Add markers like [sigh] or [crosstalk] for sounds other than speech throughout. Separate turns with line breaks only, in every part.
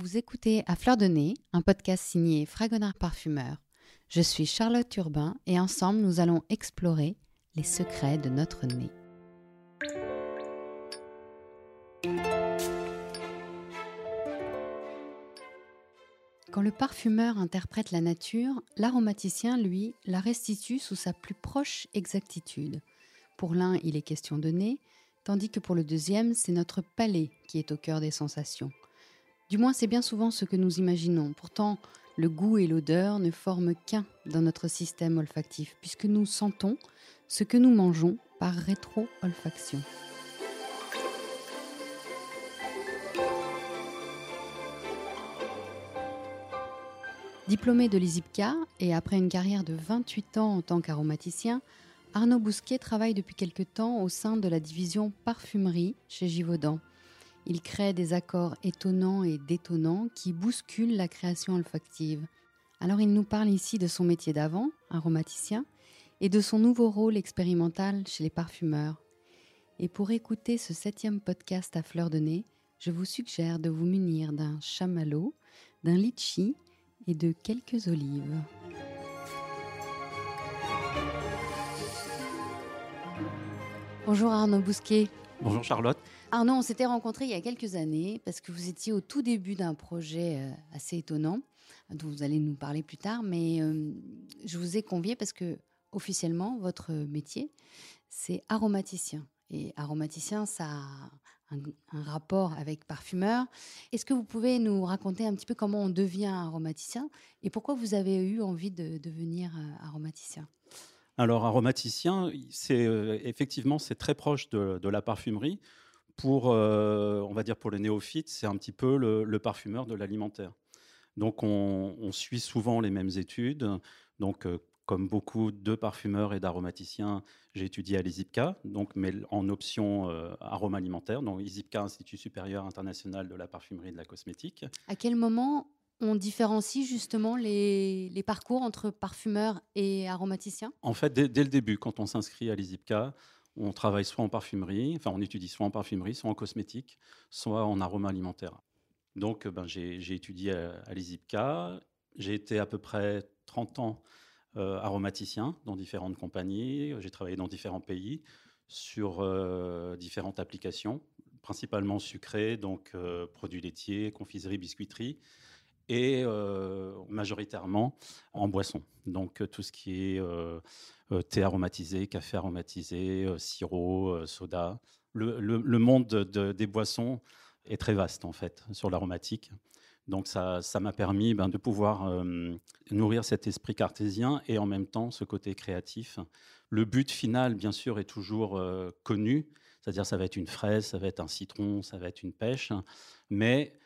Vous écoutez À Fleur de Nez, un podcast signé Fragonard Parfumeur. Je suis Charlotte Urbain et ensemble nous allons explorer les secrets de notre nez. Quand le parfumeur interprète la nature, l'aromaticien, lui, la restitue sous sa plus proche exactitude. Pour l'un, il est question de nez, tandis que pour le deuxième, c'est notre palais qui est au cœur des sensations. Du moins, c'est bien souvent ce que nous imaginons. Pourtant, le goût et l'odeur ne forment qu'un dans notre système olfactif, puisque nous sentons ce que nous mangeons par rétro-olfaction. Diplômé de l'ISIPCA et après une carrière de 28 ans en tant qu'aromaticien, Arnaud Bousquet travaille depuis quelque temps au sein de la division parfumerie chez Givaudan. Il crée des accords étonnants et détonnants qui bousculent la création olfactive. Alors il nous parle ici de son métier d'avant, aromaticien, et de son nouveau rôle expérimental chez les parfumeurs. Et pour écouter ce septième podcast à fleur de nez, je vous suggère de vous munir d'un chamallow, d'un litchi et de quelques olives. Bonjour Arnaud Bousquet.
Bonjour Charlotte.
Arnaud, on s'était rencontrés il y a quelques années parce que vous étiez au tout début d'un projet euh, assez étonnant dont vous allez nous parler plus tard, mais euh, je vous ai convié parce que officiellement votre métier c'est aromaticien et aromaticien ça a un, rapport avec parfumeur. Est-ce que vous pouvez nous raconter un petit peu comment on devient aromaticien et pourquoi vous avez eu envie de devenir euh, aromaticien?
Alors, aromaticien, c'est effectivement c'est très proche de, la parfumerie. Pour, euh, on va dire pour le néophyte, c'est un petit peu le, parfumeur de l'alimentaire. Donc, on, suit souvent les mêmes études. Donc, euh, comme beaucoup de parfumeurs et d'aromaticiens, j'ai étudié à l'ISIPCA, donc, mais en option euh, arôme alimentaire, donc ISIPCA, Institut supérieur international de la parfumerie et de la cosmétique.
À quel moment on différencie justement les, parcours entre parfumeurs et aromaticiens?
En fait, dès, le début, quand on s'inscrit à l'ISIPCA, on travaille soit en parfumerie, enfin on étudie soit en parfumerie, soit en cosmétique, soit en arôme alimentaire. Donc ben, j'ai étudié à, l'ISIPCA, j'ai été à peu près 30 ans euh, aromaticien dans différentes compagnies, j'ai travaillé dans différents pays sur euh, différentes applications, principalement sucrées, donc euh, produits laitiers, confiserie, biscuiterie, et majoritairement en boisson. Donc tout ce qui est euh, thé aromatisé, café aromatisé, euh, sirop, euh, soda. Le, monde des boissons est très vaste en fait sur l'aromatique. Donc ça, m'a permis ben, de pouvoir nourrir cet esprit cartésien et en même temps ce côté créatif. Le but final, bien sûr, est toujours connu, c'est-à-dire ça va être une fraise, ça va être un citron, ça va être une pêche, mais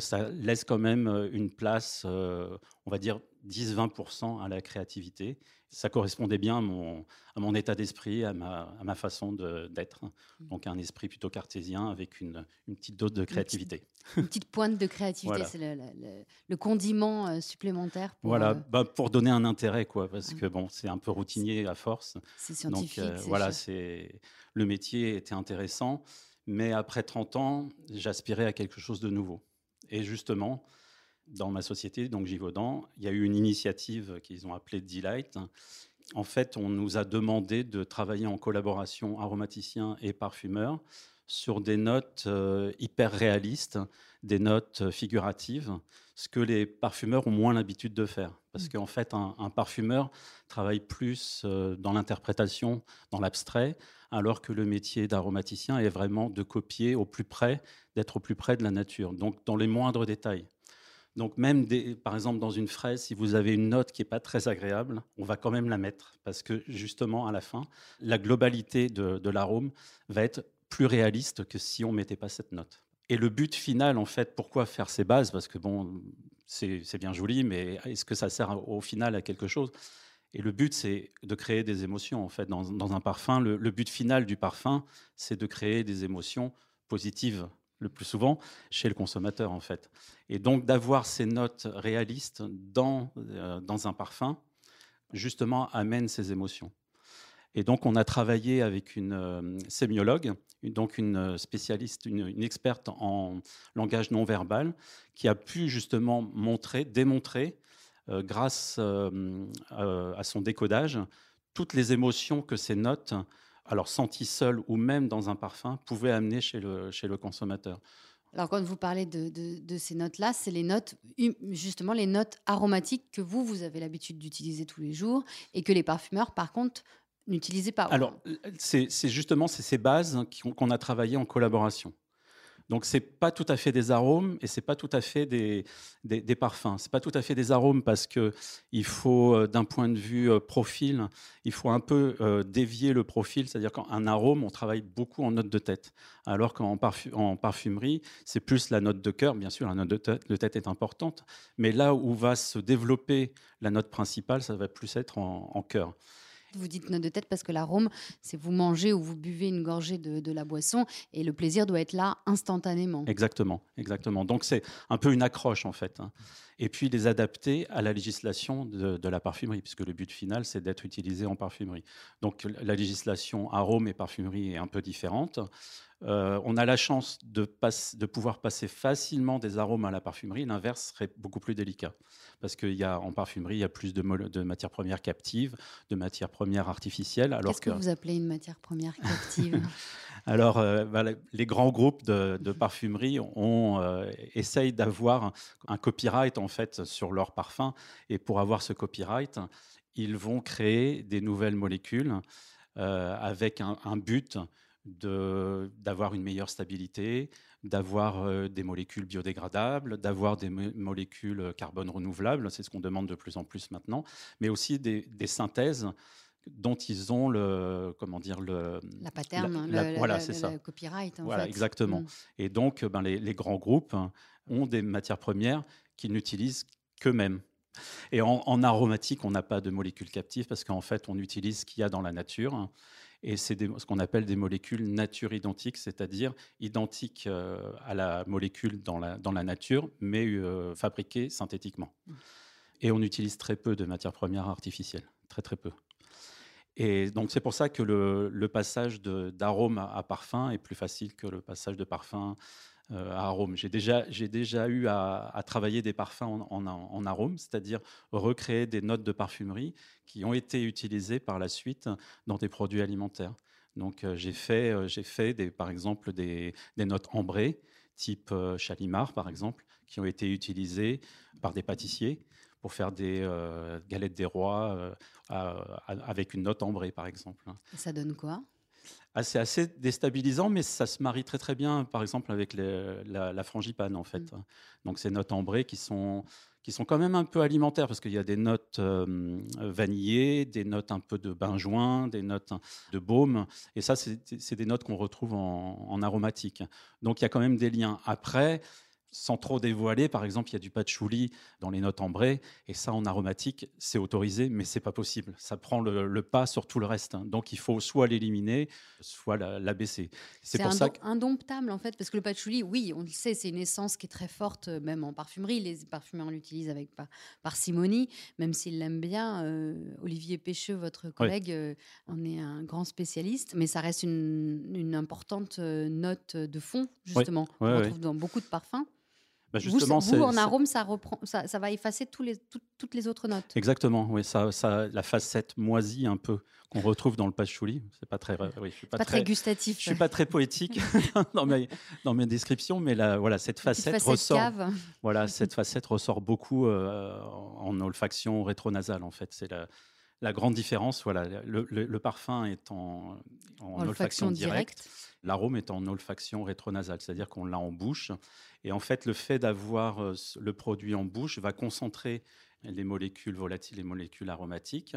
ça laisse quand même une place, on va dire 10-20% à la créativité. Ça correspondait bien à mon, à mon état d'esprit, à ma, à ma façon d'être. Mmh. Donc un esprit plutôt cartésien avec une, une petite dose de créativité.
Une petite, pointe de créativité, c'est le, le, condiment euh, supplémentaire.
Pour, voilà, euh, bah, pour donner un intérêt, quoi, parce que bon, c'est un peu routinier à force.
C'est scientifique. Donc
euh, voilà, c'est le métier était intéressant, mais après 30 ans, j'aspirais à quelque chose de nouveau. Et justement, dans ma société, donc Givaudan, il y a eu une initiative qu'ils ont appelée Delight. En fait, on nous a demandé de travailler en collaboration aromaticiens et parfumeurs sur des notes euh, hyper réalistes, des notes figuratives, ce que les parfumeurs ont moins l'habitude de faire. Parce mmh. qu'en fait, un, parfumeur travaille plus euh, dans l'interprétation, dans l'abstrait, alors que le métier d'aromaticien est vraiment de copier au plus près, d'être au plus près de la nature, donc dans les moindres détails. Donc même, par exemple, dans une fraise, si vous avez une note qui n'est pas très agréable, on va quand même la mettre parce que justement, à la fin, la globalité de, l'arôme va être plus réaliste que si on mettait pas cette note. Et le but final, en fait, pourquoi faire ces bases? Parce que bon, c'est bien joli, mais est-ce que ça sert au final à quelque chose? Et le but, c'est de créer des émotions. En fait, dans, un parfum, le but final du parfum, c'est de créer des émotions positives le plus souvent chez le consommateur en fait. Et donc d'avoir ces notes réalistes dans, euh, dans un parfum, justement, amène ces émotions. Et donc, on a travaillé avec une sémiologue, donc une spécialiste, une, experte en langage non verbal, qui a pu justement montrer, démontrer, grâce à son décodage, toutes les émotions que ces notes, alors senties seules ou même dans un parfum, pouvaient amener chez le, chez le consommateur.
Alors quand vous parlez de, de, ces notes-là, c'est les notes, justement les notes aromatiques que vous, vous avez l'habitude d'utiliser tous les jours et que les parfumeurs, par contre, n'utilisez pas.
Alors, c'est justement ces bases qu'on a travaillées en collaboration. Donc c'est pas tout à fait des arômes et c'est pas tout à fait des, des, des parfums. C'est pas tout à fait des arômes parce que il faut, euh, d'un point de vue euh, profil, il faut un peu euh, dévier le profil. C'est-à-dire qu'un arôme, on travaille beaucoup en note de tête, alors qu'en en parfumerie, c'est plus la note de cœur. Bien sûr, la note de tête, de tête, est importante, mais là où va se développer la note principale, ça va plus être en, en cœur.
Vous dites note de tête parce que l'arôme, c'est vous mangez ou vous buvez une gorgée de, la boisson et le plaisir doit être là instantanément.
Exactement, exactement. Donc c'est un peu une accroche en fait. Et puis les adapter à la législation de, la parfumerie, puisque le but final, c'est d'être utilisé en parfumerie. Donc la législation arôme et parfumerie est un peu différente. Euh, on a la chance de, de, pouvoir passer facilement des arômes à la parfumerie. L'inverse serait beaucoup plus délicat. Parce qu'en parfumerie, il y a plus de, de, matières premières captives, de matières premières artificielles.
Qu'est-ce que, vous appelez une matière première captive? [laughs]
Alors, euh, bah, les grands groupes de, parfumerie ont, euh, essayent d'avoir un copyright en fait sur leurs parfums. Et pour avoir ce copyright, ils vont créer des nouvelles molécules avec un, but d'avoir une meilleure stabilité, d'avoir euh, des molécules biodégradables, d'avoir des molécules euh, carbone renouvelables, c'est ce qu'on demande de plus en plus maintenant, mais aussi des, synthèses dont ils ont le comment dire le
la pattern, le, voilà c'est ça, copyright.
voilà exactement. Mm. Et donc ben, les, grands groupes ont des matières premières qu'ils n'utilisent qu'eux-mêmes. Et en, en, aromatique, on n'a pas de molécules captives parce qu'en fait, on utilise ce qu'il y a dans la nature et c'est ce qu'on appelle des molécules nature identiques, c'est-à-dire identiques euh, à la molécule dans la, dans la nature, mais euh, fabriquées synthétiquement. Mmh. Et on utilise très peu de matières premières artificielles, très très peu. Et donc c'est pour ça que le, passage d'arôme à, parfum est plus facile que le passage de parfum euh, à arôme. J'ai déjà, eu à, travailler des parfums en, arôme, c'est-à-dire recréer des notes de parfumerie qui ont été utilisées par la suite dans des produits alimentaires. Donc euh, j'ai fait, euh, j'ai fait des, par exemple des, notes ambrées, type Chalimard par exemple, qui ont été utilisées par des pâtissiers pour faire des galettes des rois avec une note ambrée par exemple.
Et ça donne quoi?
C'est assez déstabilisant, mais ça se marie très très bien, par exemple, avec la, frangipane, en fait. Mm. Donc, ces notes ambrées qui sont, qui sont quand même un peu alimentaires, parce qu'il y a des notes euh, vanillées, des notes un peu de benjoin, des notes de baume, et ça, c'est des notes qu'on retrouve en, en, aromatique. Donc, il y a quand même des liens. Après, sans trop dévoiler, par exemple, il y a du patchouli dans les notes ambrées, et ça, en aromatique, c'est autorisé, mais c'est pas possible. Ça prend le, pas sur tout le reste. Hein. Donc, il faut soit l'éliminer, soit l'abaisser.
c'est pour ça indomptable, en fait, parce que le patchouli, oui, on le sait, c'est une essence qui est très forte, euh, même en parfumerie. Les parfumeurs l'utilisent avec parcimonie, même s'ils l'aiment bien. Euh, Olivier Pêcheux, votre collègue, euh, en est un grand spécialiste, mais ça reste une, importante note de fond, justement. on retrouve dans beaucoup de parfums. Bah, justement, vous, en arôme, ça, reprend, ça, ça va effacer tous les, toutes les autres notes.
Exactement, oui, ça, ça, la facette moisie un peu qu'on retrouve dans le patchouli. C'est pas très,
oui, je suis pas, très, gustatif.
Je suis pas très poétique [laughs] [laughs] dans, mes, dans mes descriptions, mais la, voilà, cette facette, ressort. Voilà, [laughs] cette facette ressort beaucoup euh, en olfaction rétronasale en fait. C'est la, la grande différence, voilà, le, parfum est en, olfaction, directe, l'arôme est en olfaction rétronasale, c'est-à-dire qu'on l'a en bouche. Et en fait, le fait d'avoir euh, le produit en bouche va concentrer les molécules volatiles, les molécules aromatiques.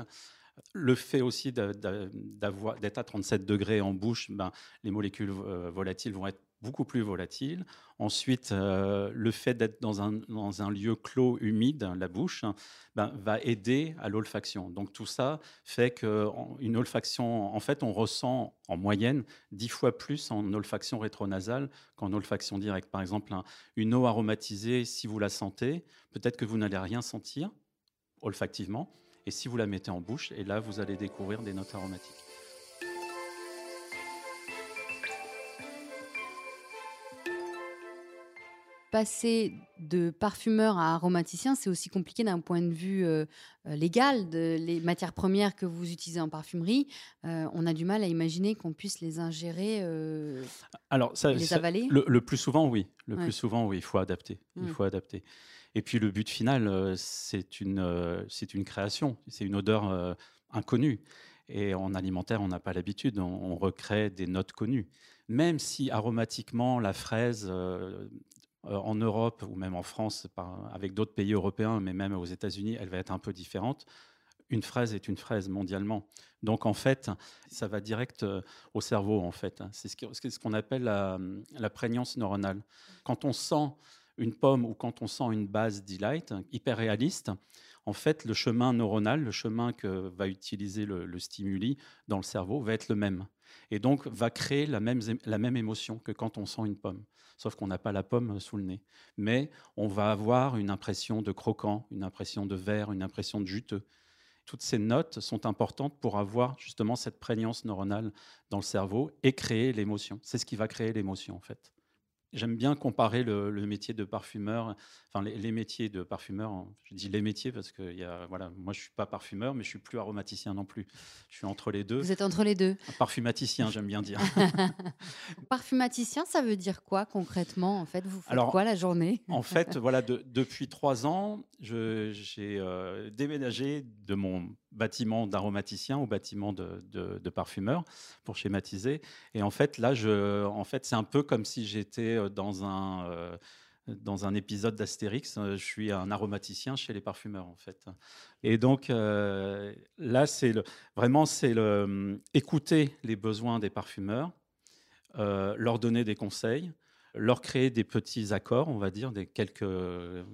Le fait aussi d'être à 37 degrés en bouche, ben, les molécules euh, volatiles vont être beaucoup plus volatile. Ensuite, euh, le fait d'être dans un, dans un, lieu clos, humide, la bouche, ben, va aider à l'olfaction. Donc tout ça fait qu'une olfaction, en fait, on ressent en moyenne dix fois plus en olfaction rétronasale qu'en olfaction directe. Par exemple, une eau aromatisée, si vous la sentez, peut-être que vous n'allez rien sentir olfactivement. Et si vous la mettez en bouche, et là, vous allez découvrir des notes aromatiques.
Passer de parfumeur à aromaticien, c'est aussi compliqué d'un point de vue euh, euh, légal. De, les matières premières que vous utilisez en parfumerie, euh, on a du mal à imaginer qu'on puisse les ingérer,
Alors, ça,
les avaler.
le, plus souvent, oui. Le plus souvent, oui. Il faut adapter. Il faut adapter. Et puis le but final, c'est une, c'est une création. C'est une odeur inconnue. Et en alimentaire, on n'a pas l'habitude. On, recrée des notes connues. Même si aromatiquement, la fraise en Europe ou même en France, avec d'autres pays européens, mais même aux États-Unis, elle va être un peu différente. Une fraise est une fraise mondialement. Donc en fait, ça va direct euh, au cerveau en fait. C'est ce qu'on appelle la, prégnance neuronale. Quand on sent une pomme ou quand on sent une base delight hyper réaliste, en fait, le chemin neuronal, le chemin que va utiliser le, le, stimuli dans le cerveau va être le même. Et donc, va créer la même, la même émotion que quand on sent une pomme sauf qu'on n'a pas la pomme sous le nez. Mais on va avoir une impression de croquant, une impression de vert, une impression de juteux. Toutes ces notes sont importantes pour avoir justement cette prégnance neuronale dans le cerveau et créer l'émotion. C'est ce qui va créer l'émotion en fait. J'aime bien comparer le, métier de parfumeur, enfin les, métiers de parfumeur. Hein. Je dis les métiers parce que y a, voilà, moi je suis pas parfumeur, mais je suis plus aromaticien non plus. Je suis entre les deux.
Vous êtes entre les deux.
parfumaticien, j'aime bien dire. [laughs]
parfumaticien, ça veut dire quoi concrètement En fait, vous faites quoi la journée?
En fait, voilà, depuis trois ans, j'ai euh, déménagé de mon bâtiment d'aromaticien au bâtiment de, de, parfumeur pour schématiser. Et en fait, là, en fait, c'est un peu comme si j'étais euh, dans un, euh, dans un épisode d'Astérix. Euh, je suis un aromaticien chez les parfumeurs, en fait. Et donc, là, c'est vraiment, c'est le, écouter les besoins des parfumeurs, leur donner des conseils, leur créer des petits accords, on va dire, des quelques,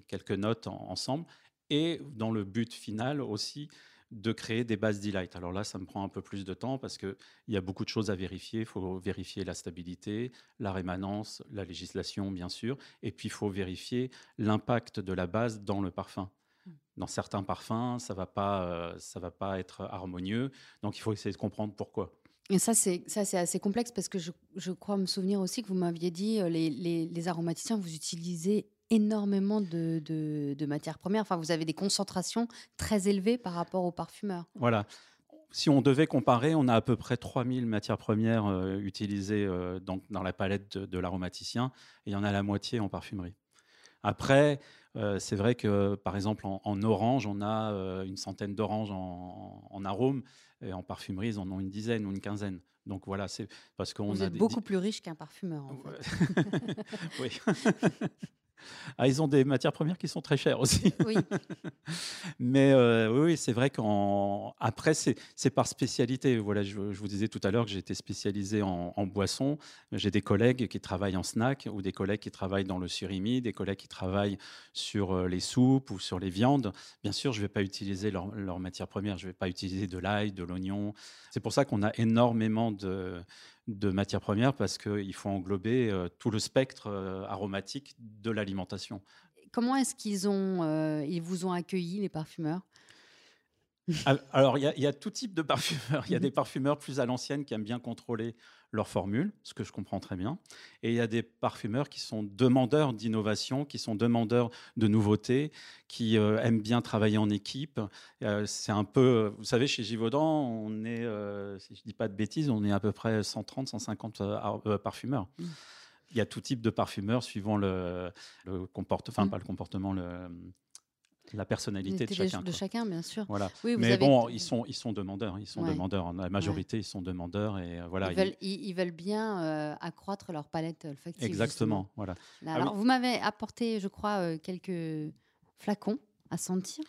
quelques notes ensemble, et dans le but final aussi, de créer des bases delight. Alors là, ça me prend un peu plus de temps parce qu'il y a beaucoup de choses à vérifier. Il faut vérifier la stabilité, la rémanence, la législation, bien sûr. Et puis, il faut vérifier l'impact de la base dans le parfum. Mmh. Dans certains parfums, ça ne va, pas, euh, ça va pas être harmonieux. Donc, il faut essayer de comprendre pourquoi.
Et ça, c'est assez complexe parce que je, je, crois me souvenir aussi que vous m'aviez dit, euh, les, les, les aromaticiens, vous utilisez énormément de, de, matières premières. Enfin, vous avez des concentrations très élevées par rapport aux parfumeurs.
Voilà. Si on devait comparer, on a à peu près 3000 matières premières euh, utilisées euh, dans, dans, la palette de, l'aromaticien et il y en a la moitié en parfumerie. Après, euh, c'est vrai que, par exemple, en, orange, on a une centaine d'oranges en, en, arôme, et en parfumerie, ils en ont une dizaine ou une quinzaine. Donc voilà, c'est parce qu'on
Vous êtes beaucoup plus riche qu'un parfumeur. En fait. [laughs]
oui. [laughs] Ah, ils ont des matières premières qui sont très chères aussi. Oui. [laughs] Mais euh, oui, c'est vrai qu'après, c'est par spécialité. Voilà, je, vous disais tout à l'heure que j'étais spécialisé en, boisson. J'ai des collègues qui travaillent en snack ou des collègues qui travaillent dans le surimi, des collègues qui travaillent sur euh, les soupes ou sur les viandes. Bien sûr, je ne vais pas utiliser leurs leur matières premières. Je ne vais pas utiliser de l'ail, de l'oignon. C'est pour ça qu'on a énormément de de matières premières parce qu'il faut englober euh, tout le spectre euh, aromatique de l'alimentation.
Comment est-ce qu'ils ont, euh, ils vous ont accueilli, les parfumeurs?
Alors, il y, a tout type de parfumeurs. Il y a des parfumeurs plus à l'ancienne qui aiment bien contrôler leur formule, ce que je comprends très bien. Et il y a des parfumeurs qui sont demandeurs d'innovation, qui sont demandeurs de nouveautés, qui euh, aiment bien travailler en équipe. Euh, c'est un peu, vous savez, chez Givaudan, on est, euh, si je ne dis pas de bêtises, on est à peu près 130, 150 parfumeurs. Mmh. Il y a tout type de parfumeurs suivant le, comportement, enfin mmh. pas le comportement, le, la personnalité de chacun.
De chacun, bien sûr.
Voilà. Mais bon, ils sont, ils sont demandeurs. Ils sont demandeurs. La majorité, ils sont demandeurs et euh, voilà.
Ils veulent, ils... veulent bien euh, accroître leur palette olfactive.
Exactement. Voilà.
alors, vous m'avez apporté, je crois, euh, quelques flacons à sentir.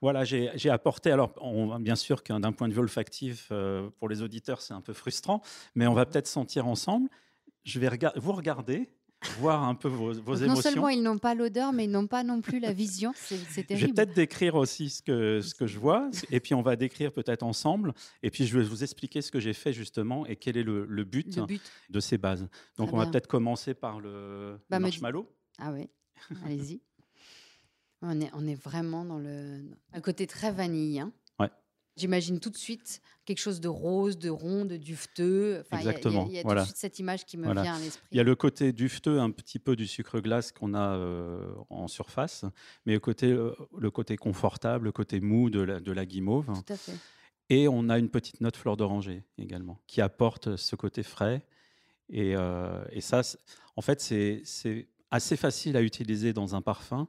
Voilà, j'ai apporté. Alors, bien sûr qu'un point de vue olfactif, pour les auditeurs, c'est un peu frustrant, mais on va peut-être sentir ensemble. Je vais vous regarder voir un peu vos, vos émotions.
Non seulement ils n'ont pas l'odeur, mais ils n'ont pas non plus la vision. C'est terrible.
Je vais peut-être décrire aussi ce que, ce que je vois, et puis on va décrire peut-être ensemble, et puis je vais vous expliquer ce que j'ai fait justement et quel est le, le, but, de ces bases. Donc on va peut-être commencer par le bah, marshmallow.
Ah oui, allez-y. [laughs] On est, on est vraiment dans le un côté très vanille. Hein. J'imagine tout de suite quelque chose de rose, de rond, de dufteux.
Exactement.
Il y a,
voilà.
tout de suite cette image qui me vient à l'esprit.
Il y a le côté dufteux, un petit peu du sucre glace qu'on a euh, en surface, mais le côté, euh, le côté confortable, le côté mou de la, de la guimauve.
Tout à fait.
Et on a une petite note fleur d'oranger également, qui apporte ce côté frais. Et, euh, et ça, en fait, c'est assez facile à utiliser dans un parfum,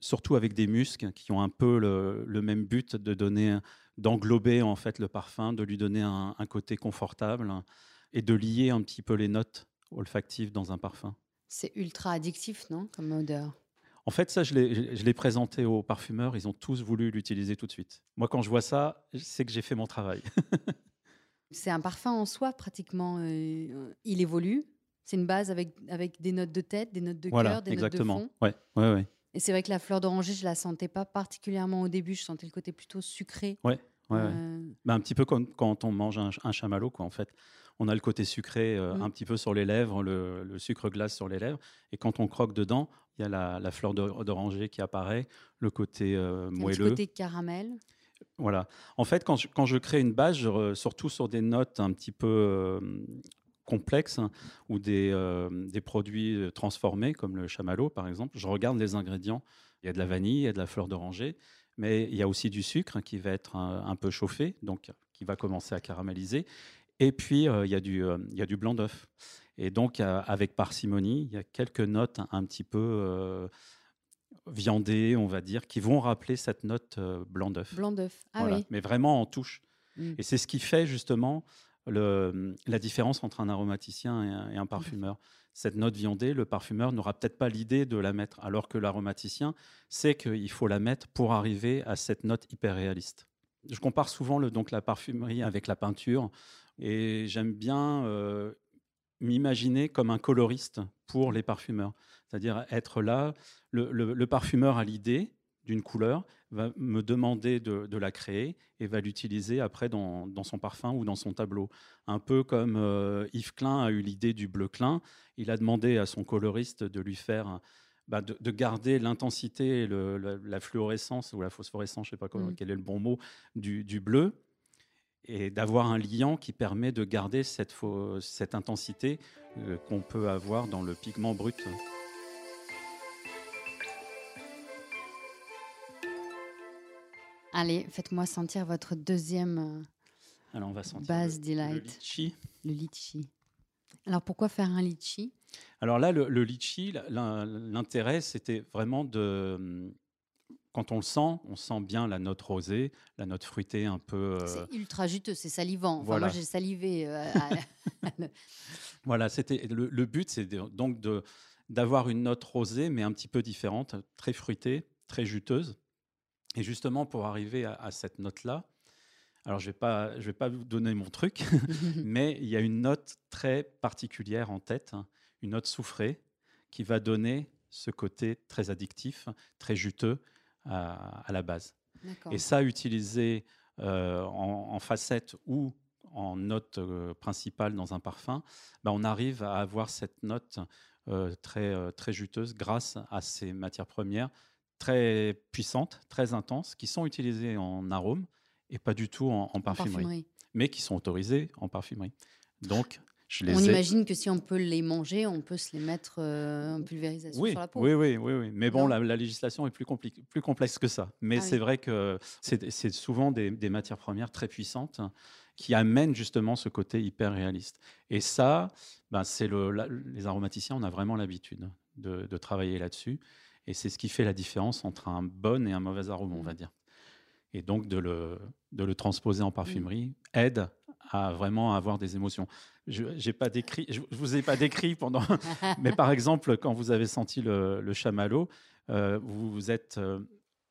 surtout avec des muscs qui ont un peu le, le même but de donner d'englober en fait le parfum, de lui donner un, côté confortable et de lier un petit peu les notes olfactives dans un parfum.
C'est ultra addictif, non, comme odeur?
En fait, ça, je l'ai présenté aux parfumeurs. Ils ont tous voulu l'utiliser tout de suite. Moi, quand je vois ça, c'est que j'ai fait mon travail. [laughs]
c'est un parfum en soi, pratiquement. Euh, il évolue. C'est une base avec, avec des notes de tête, des notes de cœur, des notes de fond.
Ouais, ouais, ouais.
Et c'est vrai que la fleur d'oranger, je la sentais pas particulièrement au début. Je sentais le côté plutôt sucré.
Ouais, ouais, euh, bah, un petit peu comme quand on mange un, chamallow, quoi, en fait. On a le côté sucré euh, mm. un petit peu sur les lèvres, le, sucre glace sur les lèvres. Et quand on croque dedans, il y a la, fleur d'oranger qui apparaît, le côté euh, moelleux. Le
côté caramel.
Voilà. En fait, quand je, quand je crée une base, surtout sur des notes un petit peu complexes ou des, euh, des, produits euh, transformés, comme le chamallow par exemple, je regarde les ingrédients. Il y a de la vanille, il y a de la fleur d'oranger, mais il y a aussi du sucre qui va être un, peu chauffé, donc qui va commencer à caraméliser. Et puis, euh, il, y a du, il y a du blanc d'œuf. Et donc, avec parcimonie, il y a quelques notes un petit peu viandées, on va dire, qui vont rappeler cette note blanc d'œuf.
Blanc d'œuf, ah oui.
Mais vraiment en touche. Mmh. Et c'est ce qui fait justement le, la différence entre un aromaticien et un, parfumeur. Cette note viandée, le parfumeur n'aura peut-être pas l'idée de la mettre, alors que l'aromaticien sait qu'il faut la mettre pour arriver à cette note hyper réaliste. Je compare souvent le, donc la parfumerie avec la peinture, et j'aime bien euh, m'imaginer comme un coloriste pour les parfumeurs, c'est-à-dire être là, le parfumeur a l'idée, d'une couleur, va me demander de, la créer et va l'utiliser après dans, son parfum ou dans son tableau. Un peu comme euh, Yves Klein a eu l'idée du bleu Klein, il a demandé à son coloriste de lui faire, bah, de, garder l'intensité, la, fluorescence ou la phosphorescence, je ne sais pas mm. quel est le bon mot, du, bleu et d'avoir un liant qui permet de garder cette, cette intensité euh, qu'on peut avoir dans le pigment brut.
Allez, faites-moi sentir votre deuxième euh,
Alors on va sentir
base
le,
delight.
Le litchi.
Le litchi. Alors pourquoi faire un litchi?
Alors là, le, litchi, l'intérêt, c'était vraiment de quand on le sent, on sent bien la note rosée, la note fruitée un peu.
Euh, c'est ultra juteux, c'est salivant. Enfin, Moi, j'ai salivé. Euh, [laughs]
voilà, c'était le, but, c'est donc de d'avoir une note rosée, mais un petit peu différente, très fruitée, très juteuse. Et justement, pour arriver à, cette note-là, alors je ne vais, pas, je vais pas vous donner mon truc, [laughs] mais il y a une note très particulière en tête, hein, une note soufrée, qui va donner ce côté très addictif, très juteux à, la base. Et ça, utilisé euh, en, facette ou en note euh, principale dans un parfum, bah, on arrive à avoir cette note euh, très, très juteuse grâce à ces matières premières très puissantes, très intenses, qui sont utilisées en arôme et pas du tout en, parfumerie, mais qui sont autorisées en parfumerie. Donc, je les
on imagine que si on peut les manger, on peut se les mettre euh, en pulvérisation
sur
la peau.
Oui, oui, oui, oui. Mais bon, la, législation est plus, plus complexe que ça. Mais ah c'est vrai que c'est souvent des, matières premières très puissantes qui amènent justement ce côté hyper réaliste. Et ça, ben, c'est le, les aromaticiens, on a vraiment l'habitude de, de travailler là-dessus. Et c'est ce qui fait la différence entre un bon et un mauvais arôme, on va mmh. dire. Et donc, de le, de le transposer en mmh. parfumerie aide à vraiment avoir des émotions. Je ne pas décrit, je vous ai pas décrit pendant, [laughs] mais par exemple, quand vous avez senti le, le chamallow, euh, vous vous êtes euh,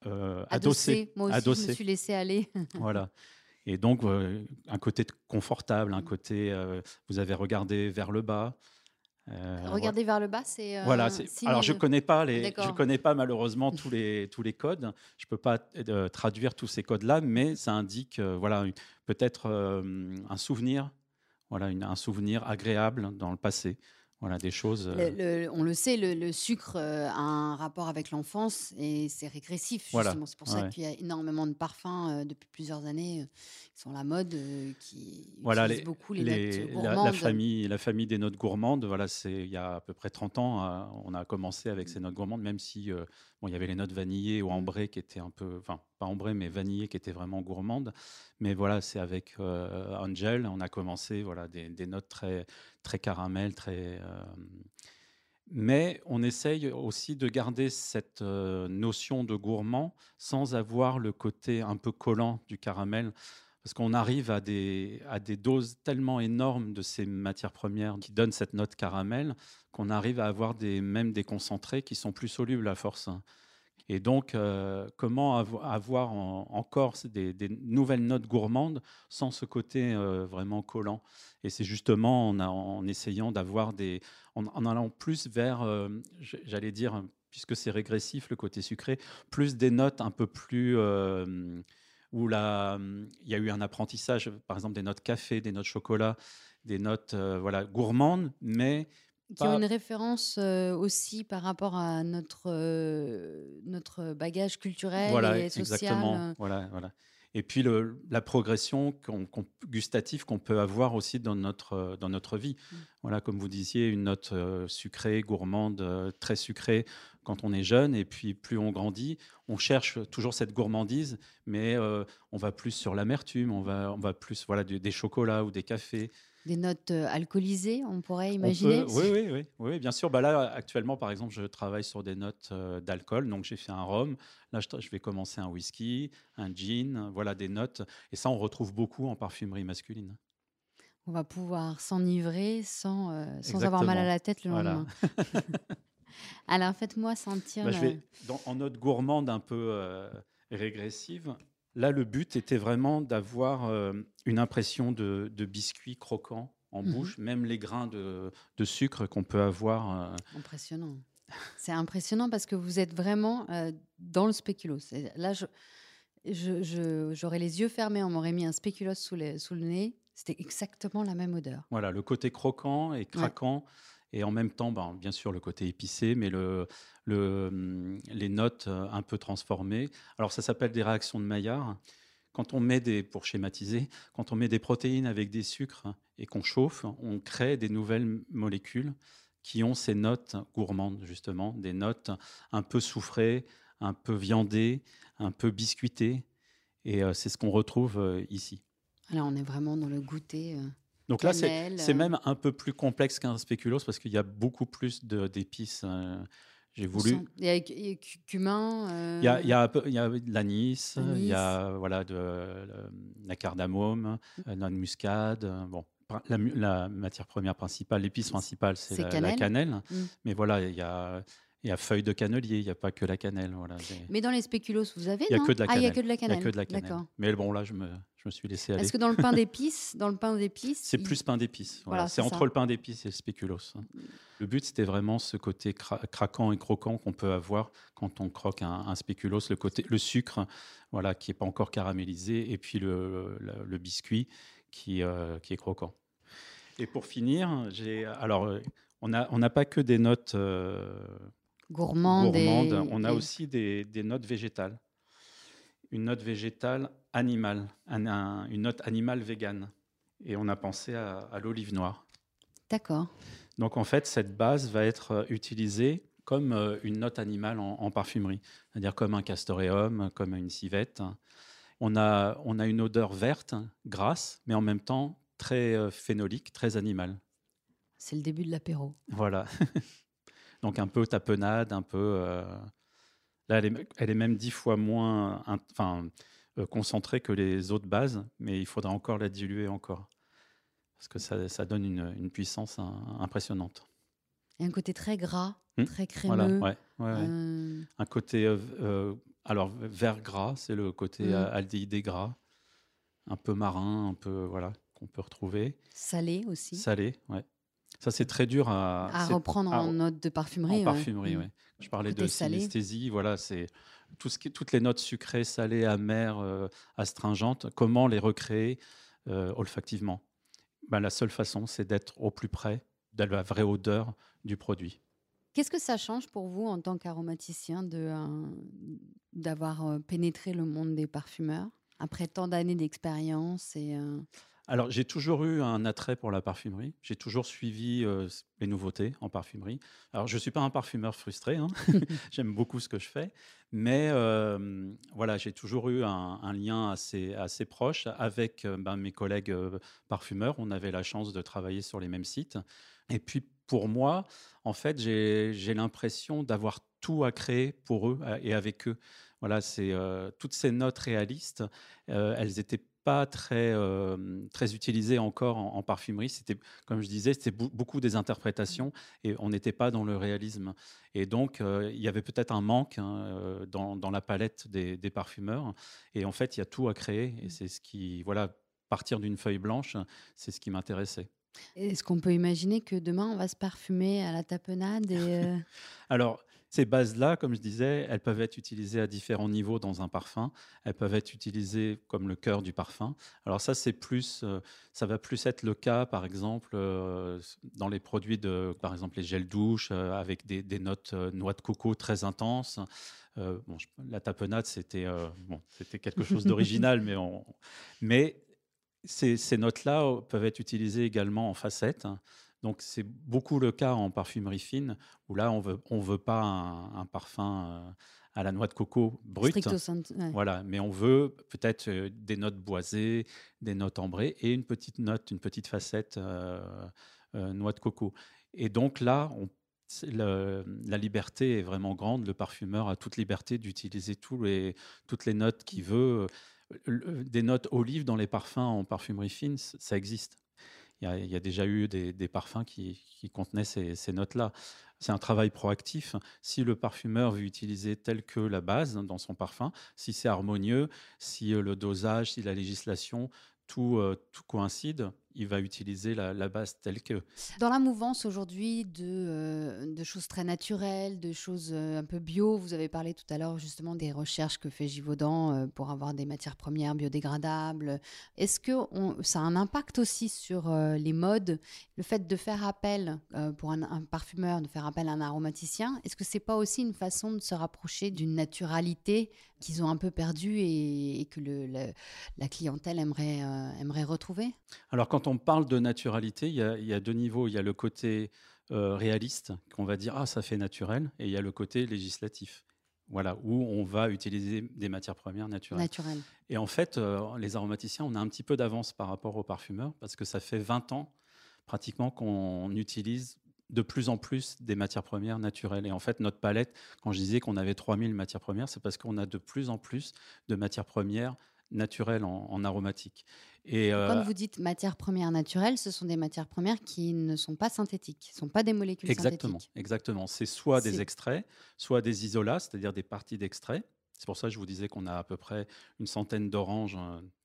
euh, adossé.
Moi aussi, je me suis laissé aller. [laughs]
voilà. Et donc, un côté confortable, un côté, vous avez regardé vers le bas.
Euh, Regardez vers le bas, c'est.
Euh, voilà. Alors je connais pas les, je connais pas malheureusement [laughs] tous les tous les codes. Je peux pas euh, traduire tous ces codes-là, mais ça indique voilà peut-être un souvenir, voilà un souvenir agréable dans le passé Voilà, des choses.
on le sait, le, sucre a un rapport avec l'enfance et c'est régressif. Justement. C'est pour ça qu'il y a énormément de parfums depuis plusieurs années qui sont la mode, qui
voilà,
utilisent beaucoup les, notes
gourmandes. La, famille, la famille des notes gourmandes, voilà, c'est il y a à peu près 30 ans, on a commencé avec ces notes gourmandes, même si bon, il y avait les notes vanillées ou ambrées qui étaient un peu, enfin pas ambrées mais vanillées qui étaient vraiment gourmandes. Mais voilà, c'est avec Angel, on a commencé voilà des, des notes très très caramel, très. Euh, mais on essaye aussi de garder cette euh, notion de gourmand sans avoir le côté un peu collant du caramel, parce qu'on arrive à des, à des doses tellement énormes de ces matières premières qui donnent cette note caramel qu'on arrive à avoir des, même des concentrés qui sont plus solubles à force. Et donc, euh, comment avoir encore des, nouvelles notes gourmandes sans ce côté euh, vraiment collant? Et c'est justement en, essayant d'avoir des. En, allant plus vers, euh, j'allais dire, puisque c'est régressif le côté sucré, plus des notes un peu plus. où il y a eu un apprentissage, par exemple des notes café, des notes chocolat, des notes voilà, gourmandes, mais
qui ont une référence euh, aussi par rapport à notre, euh, notre bagage culturel et social. Exactement.
Euh. Voilà, voilà. Et puis le, la progression gustative qu'on peut avoir aussi dans notre, dans notre vie. Mmh. Voilà, comme vous disiez, une note sucrée, gourmande, très sucrée quand on est jeune, et puis plus on grandit, on cherche toujours cette gourmandise, mais on va plus sur l'amertume, on va, on va plus voilà, des chocolats ou des cafés
des notes euh, alcoolisées, on pourrait imaginer
oui, oui, oui, oui, bien sûr. Bah là, actuellement, par exemple, je travaille sur des notes euh, d'alcool. Donc, j'ai fait un rhum. Là, je, vais commencer un whisky, un gin. Voilà, des notes. Et ça, on retrouve beaucoup en parfumerie masculine.
On va pouvoir s'enivrer sans, euh, sans avoir mal à la tête le lendemain. [laughs] Alors, faites-moi sentir.
Bah, je vais, en note gourmande un peu régressive, Là, le but était vraiment d'avoir euh, une impression de, biscuit croquant en mhm. bouche, même les grains de, sucre qu'on peut avoir.
Euh. Impressionnant. C'est impressionnant parce que vous êtes vraiment euh, dans le spéculoos. Là, j'aurais les yeux fermés, on m'aurait mis un spéculoos sous, sous le nez. C'était exactement la même odeur.
Voilà, le côté croquant et craquant. Et en même temps, ben, bien sûr, le côté épicé, mais hum, les notes euh, un peu transformées. Alors, ça s'appelle des réactions de Maillard. Quand on met des, pour schématiser, quand on met des protéines avec des sucres et qu'on chauffe, on crée des nouvelles molécules qui ont ces notes gourmandes, justement, des notes un peu soufrées, un peu viandées, un peu biscuitées. Et euh, c'est ce qu'on retrouve euh, ici.
Alors, on est vraiment dans le goûter.
Donc là, c'est euh. même un peu plus complexe qu'un spéculoos parce qu'il y a beaucoup plus d'épices. Euh, j'ai voulu.
Il y a, cumin.
Il, y a, il, y a, il y a de l'anis, il y a voilà, de, la cardamome, mmh. la noix de muscade. Bon, la, matière première principale, l'épice principale, c'est la, cannelle. Mmh. Mais voilà, il y a il y a feuilles de cannelier, il n'y a pas que la cannelle. Voilà.
Mais dans les spéculoos, vous avez
Il n'y a, que de la
cannelle.
Ah, il y a que de la cannelle. Il y a que de la cannelle. Mais bon, là, je me, je me suis laissé aller.
Est-ce que dans le pain [laughs] d'épices, dans le pain d'épices,
c'est plus pain d'épices. Voilà. c'est entre le pain d'épices et le spéculoos. Hein. Le but, c'était vraiment ce côté craquant et croquant qu'on peut avoir quand on croque un, spéculoos, le côté, le sucre, voilà, qui n'est pas encore caramélisé, et puis le, le, biscuit qui, euh, qui est croquant. Et pour finir, j'ai alors on n'a on pas que des notes. Euh,
gourmande.
On a aussi des, notes végétales. Une note végétale animale, une note animale végane. Et on a pensé à, l'olive noire.
D'accord.
Donc en fait, cette base va être euh, utilisée comme euh, une note animale en, parfumerie, c'est-à-dire comme un castoreum, comme une civette. On a, on a une odeur verte, grasse, mais en même temps très euh, phénolique, très animale.
C'est le début de l'apéro.
Voilà. [laughs] Donc un peu tapenade, un peu. Euh, là, elle est, même dix fois moins enfin, euh, concentrée que les autres bases, mais il faudra encore la diluer encore. Parce que ça, donne une, puissance impressionnante.
Et un côté très gras, hum, très crémeux.
Voilà, euh, Un côté. alors, vert gras, c'est le côté hum. aldéhyde gras. Un peu marin, un peu. Voilà, qu'on peut retrouver.
Salé aussi.
Salé, ouais. Ça, c'est très dur à,
à reprendre en note de parfumerie.
En parfumerie, oui. Je parlais de synesthésie, voilà, c'est tout ce qui, toutes les notes sucrées, salées, amères, euh, astringentes, comment les recréer euh, olfactivement? Ben, La seule façon, c'est d'être au plus près de la vraie odeur du produit.
Qu'est-ce que ça change pour vous en tant qu'aromaticien d'avoir pénétré le monde des parfumeurs après tant d'années d'expérience et
alors, j'ai toujours eu un attrait pour la parfumerie. J'ai toujours suivi les nouveautés en parfumerie. Alors, je ne suis pas un parfumeur frustré. Hein. [laughs] [laughs] J'aime beaucoup ce que je fais. Mais voilà, j'ai toujours eu un, lien assez, assez proche avec ben, mes collègues parfumeurs. On avait la chance de travailler sur les mêmes sites. Et puis, pour moi, en fait, j'ai l'impression d'avoir tout à créer pour eux et avec eux. Voilà, c'est toutes ces notes réalistes, elles étaient pas très, euh, très utilisé encore en, parfumerie. C'était, comme je disais, c'était beaucoup des interprétations et on n'était pas dans le réalisme. Et donc, euh, il y avait peut-être un manque hein, euh, dans, dans, la palette des, des, parfumeurs. Et en fait, il y a tout à créer. Et c'est ce qui, voilà, partir d'une feuille blanche, c'est ce qui m'intéressait.
Est-ce qu'on peut imaginer que demain, on va se parfumer à la tapenade et [laughs]
Alors, ces bases-là, comme je disais, elles peuvent être utilisées à différents niveaux dans un parfum. Elles peuvent être utilisées comme le cœur du parfum. Alors ça, c'est plus, euh, ça va plus être le cas, par exemple, euh, dans les produits de, par exemple, les gels douche euh, avec des, notes noix de coco très intenses. bon, la tapenade, c'était bon, c'était quelque chose [laughs] d'original, mais mais ces, ces notes-là peuvent être utilisées également en facette. Donc c'est beaucoup le cas en parfumerie fine, où là on veut, on veut pas un, parfum euh, à la noix de coco brute. Voilà, mais on veut peut-être euh, des notes boisées, des notes ambrées et une petite note, une petite facette euh, noix de coco. Et donc là, on, la liberté est vraiment grande. Le parfumeur a toute liberté d'utiliser les, toutes les notes qu'il veut. Des notes olives dans les parfums en parfumerie fine, ça existe il y, a déjà eu des, parfums qui, contenaient ces, notes-là. C'est un travail proactif. Si le parfumeur veut utiliser tel que la base dans son parfum, si c'est harmonieux, si euh, le dosage, si la législation, tout, euh, tout coïncide, il va utiliser la, base telle que.
Dans la mouvance aujourd'hui de, euh, de, choses très naturelles, de choses euh, un peu bio, vous avez parlé tout à l'heure justement des recherches que fait Givaudan euh, pour avoir des matières premières biodégradables. Est-ce que ça a un impact aussi sur les modes? Le fait de faire appel pour un, parfumeur, de faire appel à un aromaticien, est-ce que c'est pas aussi une façon de se rapprocher d'une naturalité qu'ils ont un peu perdue et, que le, la clientèle aimerait, aimerait retrouver?
Alors quand on parle de naturalité, il y a, deux niveaux. Il y a le côté euh, réaliste, qu'on va dire, ah, ça fait naturel, et il y a le côté législatif. Voilà, où on va utiliser des matières premières naturelles. Et en fait, euh, les aromaticiens, on a un petit peu d'avance par rapport aux parfumeurs, parce que ça fait 20 ans pratiquement qu'on utilise de plus en plus des matières premières naturelles. Et en fait, notre palette, quand je disais qu'on avait 3000 matières premières, c'est parce qu'on a de plus en plus de matières premières naturelles en aromatique.
Et Quand euh, vous dites matières premières naturelles, ce sont des matières premières qui ne sont pas synthétiques, ne sont pas des molécules
exactement,
synthétiques.
Exactement. C'est soit des extraits, soit des isolats, c'est-à-dire des parties d'extraits. C'est pour ça que je vous disais qu'on a à peu près une centaine d'oranges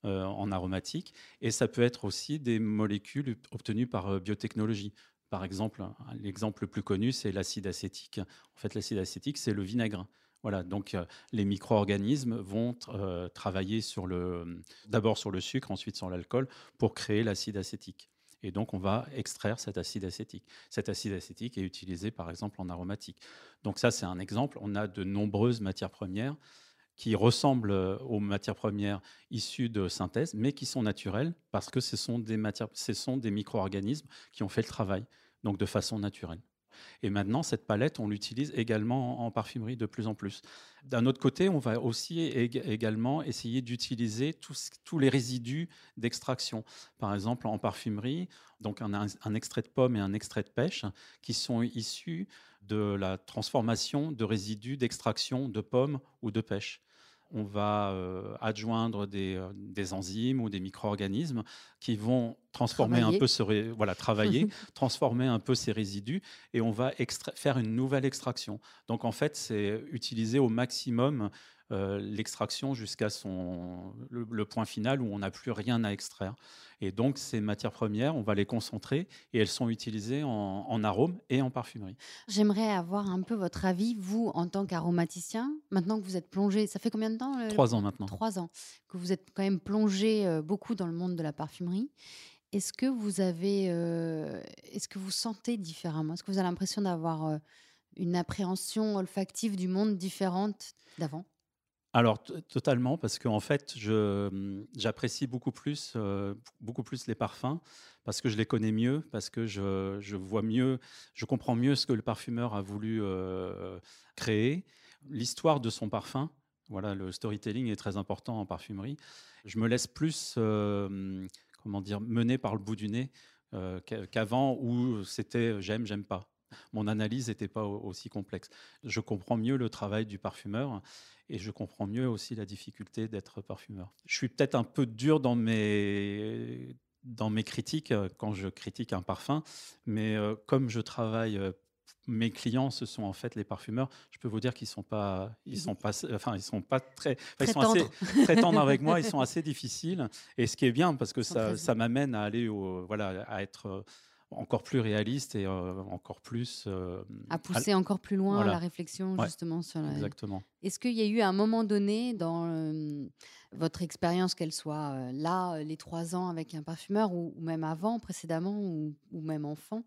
euh, en aromatique. Et ça peut être aussi des molécules obtenues par euh, biotechnologie. Par exemple, l'exemple le plus connu, c'est l'acide acétique. En fait, l'acide acétique, c'est le vinaigre. Voilà, donc euh, les micro-organismes vont euh, travailler sur le, d'abord sur le sucre, ensuite sur l'alcool, pour créer l'acide acétique. Et donc, on va extraire cet acide acétique. Cet acide acétique est utilisé, par exemple, en aromatique. Donc ça, c'est un exemple. On a de nombreuses matières premières qui ressemblent euh, aux matières premières issues de synthèse, mais qui sont naturelles parce que ce sont des, matières, ce sont des micro-organismes qui ont fait le travail, donc de façon naturelle. Et maintenant, cette palette, on l'utilise également en, parfumerie de plus en plus. D'un autre côté, on va aussi également essayer d'utiliser tous, les résidus d'extraction. Par exemple, en parfumerie, donc un, un extrait de pomme et un extrait de pêche qui sont issus de la transformation de résidus d'extraction de pommes ou de pêche on va euh, adjoindre euh, des, enzymes ou des micro-organismes qui vont transformer un peu ce, voilà, travailler, [laughs] transformer un peu ces résidus et on va faire une nouvelle extraction. Donc en fait, c'est utiliser au maximum euh, l'extraction jusqu'à son le, point final où on n'a plus rien à extraire. Et donc ces matières premières, on va les concentrer et elles sont utilisées en, en arôme et en parfumerie.
J'aimerais avoir un peu votre avis, vous en tant qu'aromaticien, maintenant que vous êtes plongé, ça fait combien de temps
Trois ans maintenant.
Trois ans que vous êtes quand même plongé euh, beaucoup dans le monde de la parfumerie. Est-ce que vous avez, euh, est-ce que vous sentez différemment? Est-ce que vous avez l'impression d'avoir euh, une appréhension olfactive du monde différente d'avant?
Alors totalement parce qu'en fait j'apprécie beaucoup plus euh, beaucoup plus les parfums parce que je les connais mieux parce que je, vois mieux je comprends mieux ce que le parfumeur a voulu créer l'histoire de son parfum voilà le storytelling est très important en parfumerie je me laisse plus comment dire, mené par le bout du nez euh, qu'avant où c'était j'aime, j'aime pas. Mon analyse n'était pas aussi complexe. Je comprends mieux le travail du parfumeur et je comprends mieux aussi la difficulté d'être parfumeur. Je suis peut-être un peu dur dans mes dans mes critiques euh, quand je critique un parfum, mais euh, comme je travaille mes clients, ce sont en fait les parfumeurs. Je peux vous dire qu'ils sont pas, ils sont pas, enfin ils sont pas très,
ils
sont
assez
très tendres avec moi. [laughs] Ils sont assez difficiles. Et ce qui est bien parce que ça, ça m'amène à aller au, voilà, à être encore plus réaliste et euh, encore plus. Euh,
à pousser encore plus loin la réflexion, justement. Sur la...
Exactement.
Est-ce qu'il y a eu un moment donné dans euh, votre expérience, qu'elle soit là, les trois ans avec un parfumeur, ou, même avant, précédemment, ou, même enfant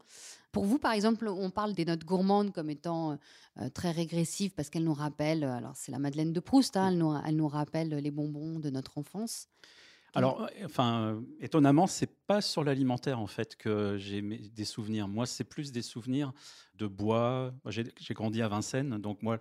Pour vous, par exemple, on parle des notes gourmandes comme étant très régressives parce qu'elles nous rappellent, alors c'est la Madeleine de Proust, hein, elle, nous, elle nous rappelle les bonbons de notre enfance.
Alors, euh, enfin, étonnamment, c'est pas sur l'alimentaire en fait que j'ai des souvenirs. Moi, c'est plus des souvenirs de bois. J'ai grandi à Vincennes, donc moi,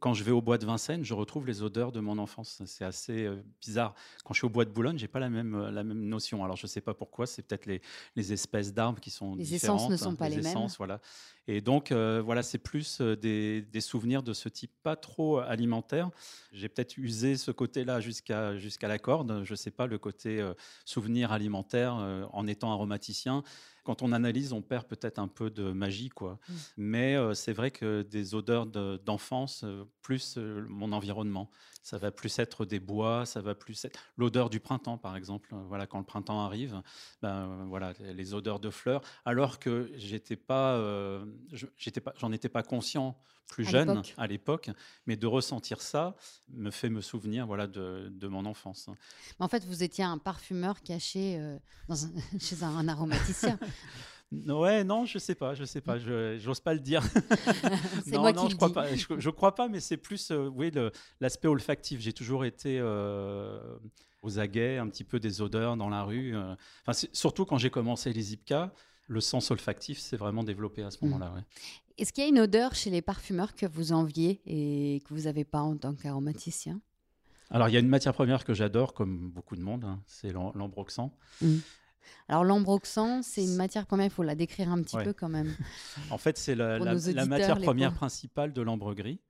quand je vais au bois de Vincennes, je retrouve les odeurs de mon enfance. C'est assez euh, bizarre. Quand je suis au bois de Boulogne, j'ai pas la même euh, la même notion. Alors je sais pas pourquoi. C'est peut-être les, les, espèces d'arbres qui sont
les
différentes.
essences ne sont pas les,
les
essences, mêmes.
Voilà. Et donc euh, voilà, c'est plus des, des, souvenirs de ce type, pas trop alimentaire. J'ai peut-être usé ce côté-là jusqu'à jusqu'à la corde. Je sais pas le côté souvenir alimentaire en étant aromaticien quand on analyse, on perd peut-être un peu de magie, quoi. Mmh. Mais euh, c'est vrai que des odeurs d'enfance, euh, plus euh, mon environnement, ça va plus être des bois, ça va plus être l'odeur du printemps, par exemple. Voilà, quand le printemps arrive, ben voilà, les odeurs de fleurs. Alors que j'étais pas, j'étais pas, j'en étais pas conscient plus jeune à l'époque, mais de ressentir ça me fait me souvenir voilà de, de mon enfance.
En fait, vous étiez un parfumeur caché dans [laughs] chez un aromaticien.
Ouais, non, je sais pas, je sais pas, je n'ose pas le dire. [laughs] [laughs]
non, moi
non,
je
crois pas. Je, crois pas, mais c'est plus, euh, oui, l'aspect olfactif. J'ai toujours été euh, aux aguets, un petit peu des odeurs dans la rue. Euh. Enfin, surtout quand j'ai commencé les IPCA, le sens olfactif s'est vraiment développé à ce mmh. moment-là.
Est-ce qu'il y a une odeur chez les parfumeurs que vous enviez et que vous n'avez pas en tant qu'aromaticien?
Alors, il y a une matière première que j'adore, comme beaucoup de monde, hein, c'est l'ambroxan. Mmh.
Alors l'ambroxan, c'est une matière première, il faut la décrire un petit peu quand même. [laughs]
en fait, c'est la, matière première principale de l'ambre gris,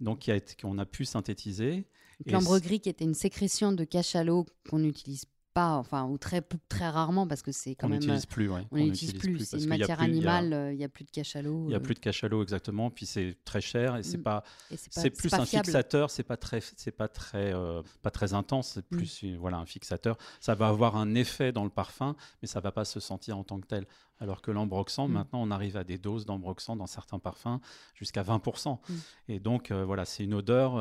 donc qu'on a, a pu synthétiser.
L'ambre gris qui était une sécrétion de cachalot qu'on utilise enfin, ou très, très rarement, parce que c'est quand même.
N'utilise plus, ouais.
On n'utilise plus. C'est une matière animale, euh, il n'y a, plus de cachalot.
Il n'y a euh. plus de cachalot, exactement. Puis c'est très cher et c'est mm. pas. C'est plus un fixateur, c'est pas très, c'est pas très, euh, pas très intense. C'est mm. plus, voilà, un fixateur. Ça va avoir un effet dans le parfum, mais ça va pas se sentir en tant que tel. Alors que l'ambroxan, mm. maintenant, on arrive à des doses d'ambroxan dans certains parfums jusqu'à 20%. Et donc, voilà, c'est une odeur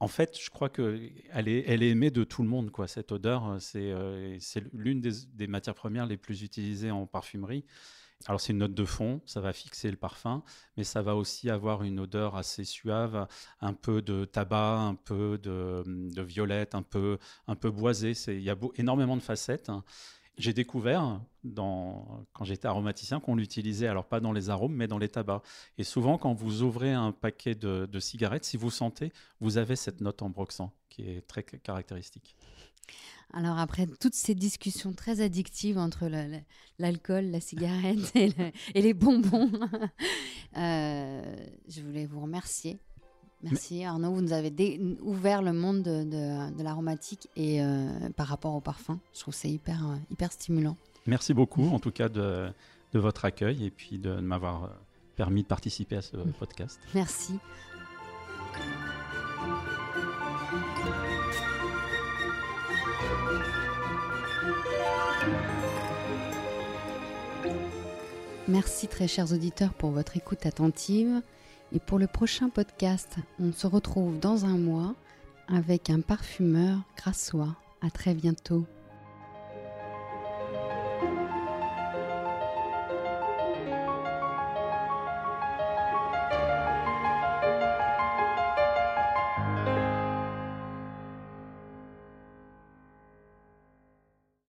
en fait, je crois qu'elle est, aimée de tout le monde. Quoi. Cette odeur, euh, euh, c'est l'une des, matières premières les plus utilisées en parfumerie. Alors c'est une note de fond, ça va fixer le parfum, mais ça va aussi avoir une odeur assez suave, un peu de tabac, un peu de, de violette, un peu, un peu boisé. Il y a énormément de facettes. Hein. J'ai découvert, quand j'étais aromaticien, qu'on l'utilisait, alors pas dans les arômes, mais dans les tabacs. Et souvent, quand vous ouvrez un paquet de, cigarettes, si vous sentez, vous avez cette note en broxant qui est très caractéristique.
Alors après toutes ces discussions très addictives entre l'alcool, la cigarette [laughs] et, les bonbons, [laughs] euh, je voulais vous remercier Merci Arnaud, vous nous avez ouvert le monde de, l'aromatique et euh, par rapport au parfum. Je trouve c'est hyper, euh, hyper stimulant.
Merci beaucoup en tout cas de, votre accueil et puis de m'avoir euh, permis de participer à ce mm. podcast.
Merci. Merci très chers auditeurs pour votre écoute attentive. Et pour le prochain podcast, on se retrouve dans un mois avec un parfumeur grassois. À très bientôt.